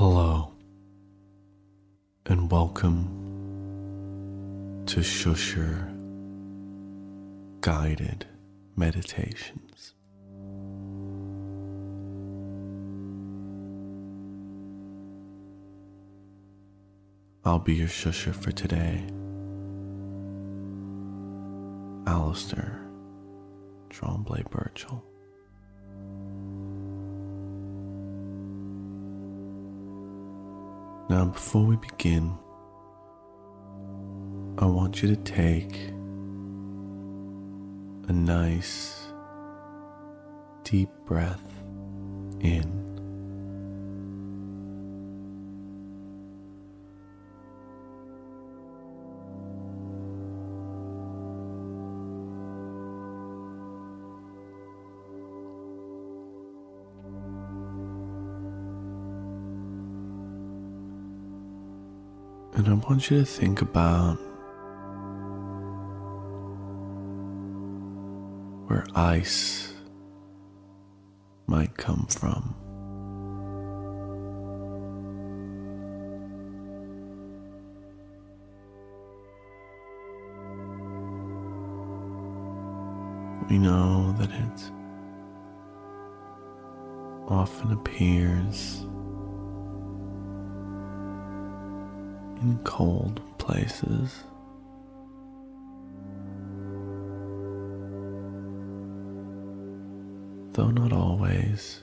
Hello, and welcome to Shusher Guided Meditations. I'll be your shusher for today. Alistair Tremblay Birchall. Now, before we begin, I want you to take a nice deep breath in. And I want you to think about where ice might come from. We know that it often appears in cold places. Though not always.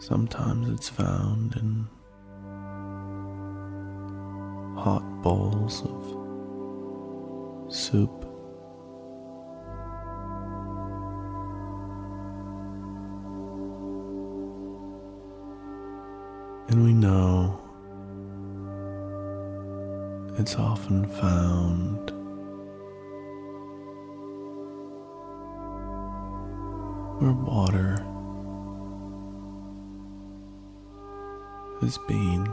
Sometimes it's found in hot bowls of soup. And we know it's often found where water has been.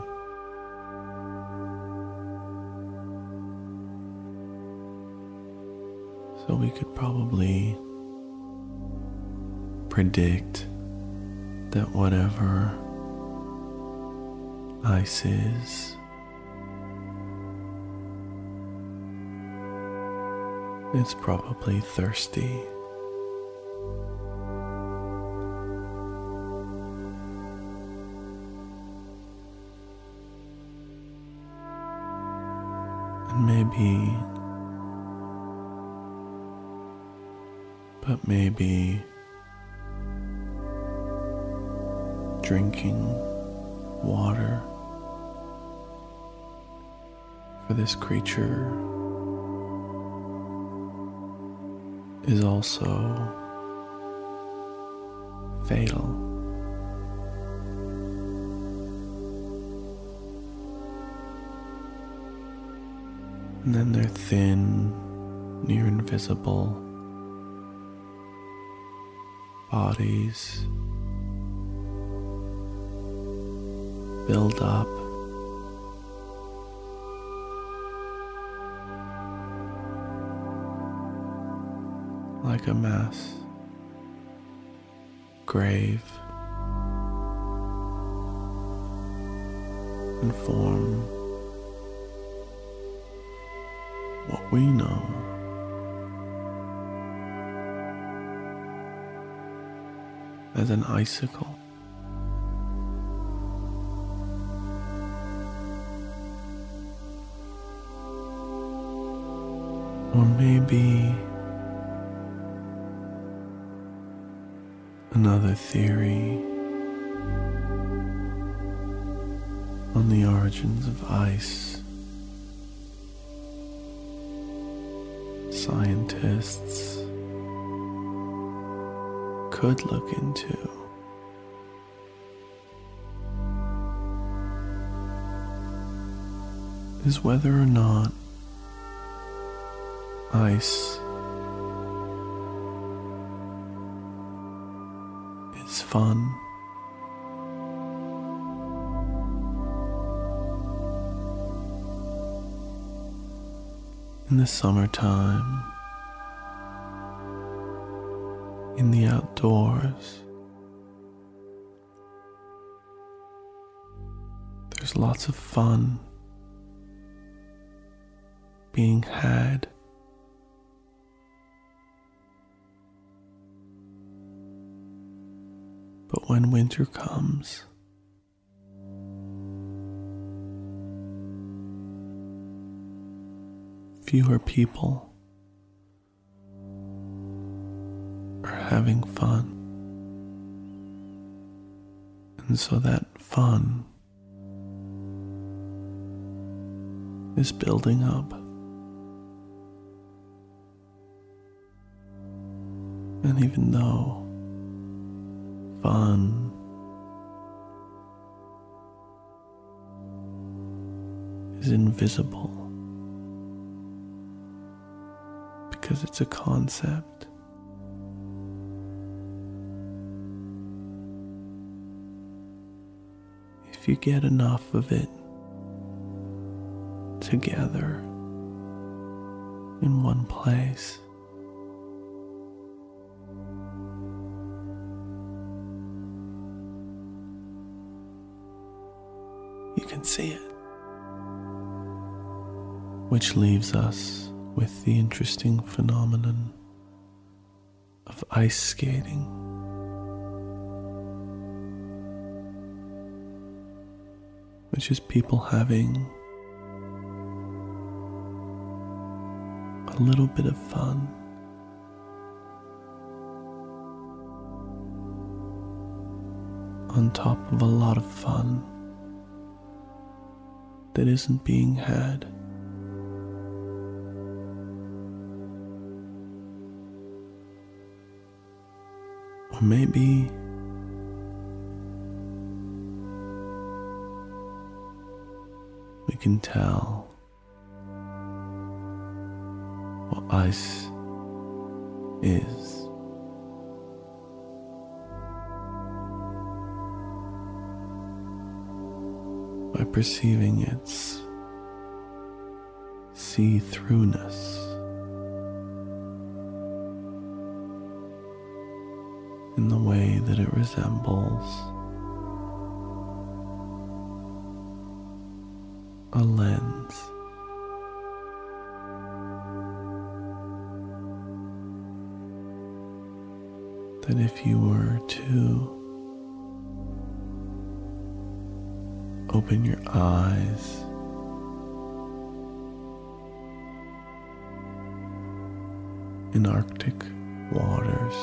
So we could probably predict that whatever ice is. It's probably thirsty. And maybe, but maybe drinking water for this creature is also fatal. And then their thin, near invisible bodies build up like a mass grave. And form what we know. As an icicle. Or maybe another theory on the origins of ice. Scientists could look into. Is whether or not ice fun. In the summertime, in the outdoors. There's lots of fun being had. But when winter comes, fewer people are having fun. And so that fun is building up. And even though fun is invisible because it's a concept. If you get enough of it together in one place, see it. Which leaves us with the interesting phenomenon of ice skating. Which is people having a little bit of fun. On top of a lot of fun that isn't being had. Or maybe we can tell what ice is. Perceiving its see throughness. In the way that it resembles a lens. That if you were to open your eyes. In Arctic waters,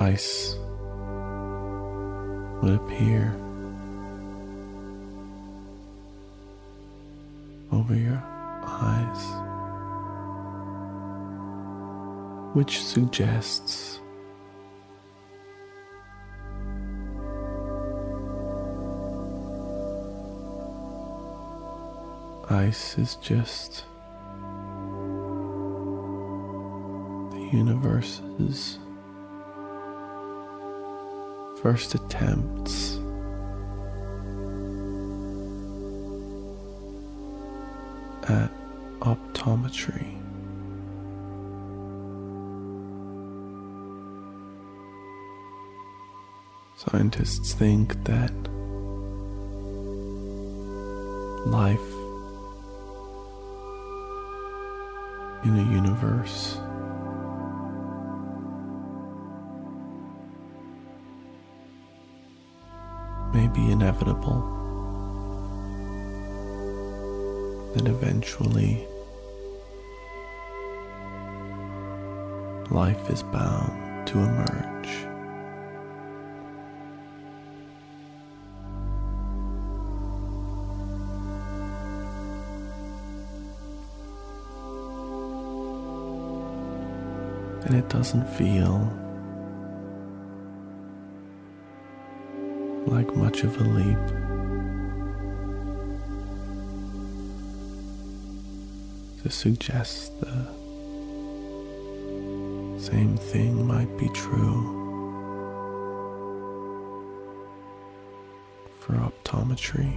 ice would appear over your eyes, which suggests ice is just the universe's first attempts at optometry. Scientists think that life in a universe may be inevitable, that eventually life is bound to emerge. And it doesn't feel like much of a leap. To suggest the same thing might be true for optometry.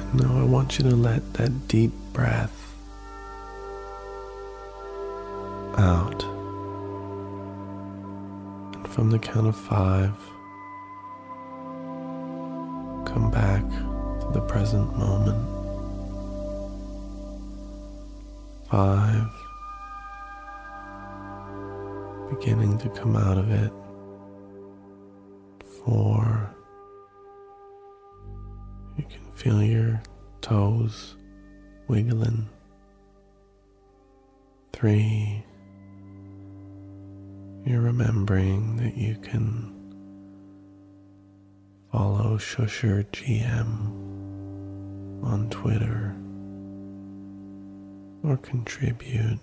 And now I want you to let that deep breath out. And from the count of five, come back to the present moment. Five, beginning to come out of it. Four, you can feel your toes wiggling. Three, you're remembering that you can follow Shusher GM on Twitter or contribute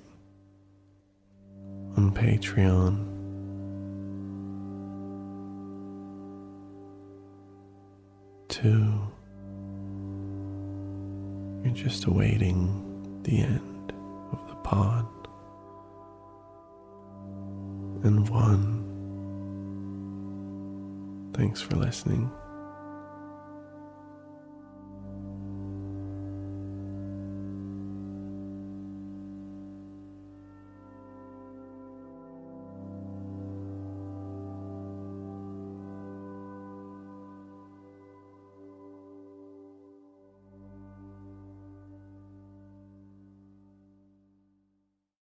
on Patreon. Two, you're just awaiting the end of the pod. One, thanks for listening.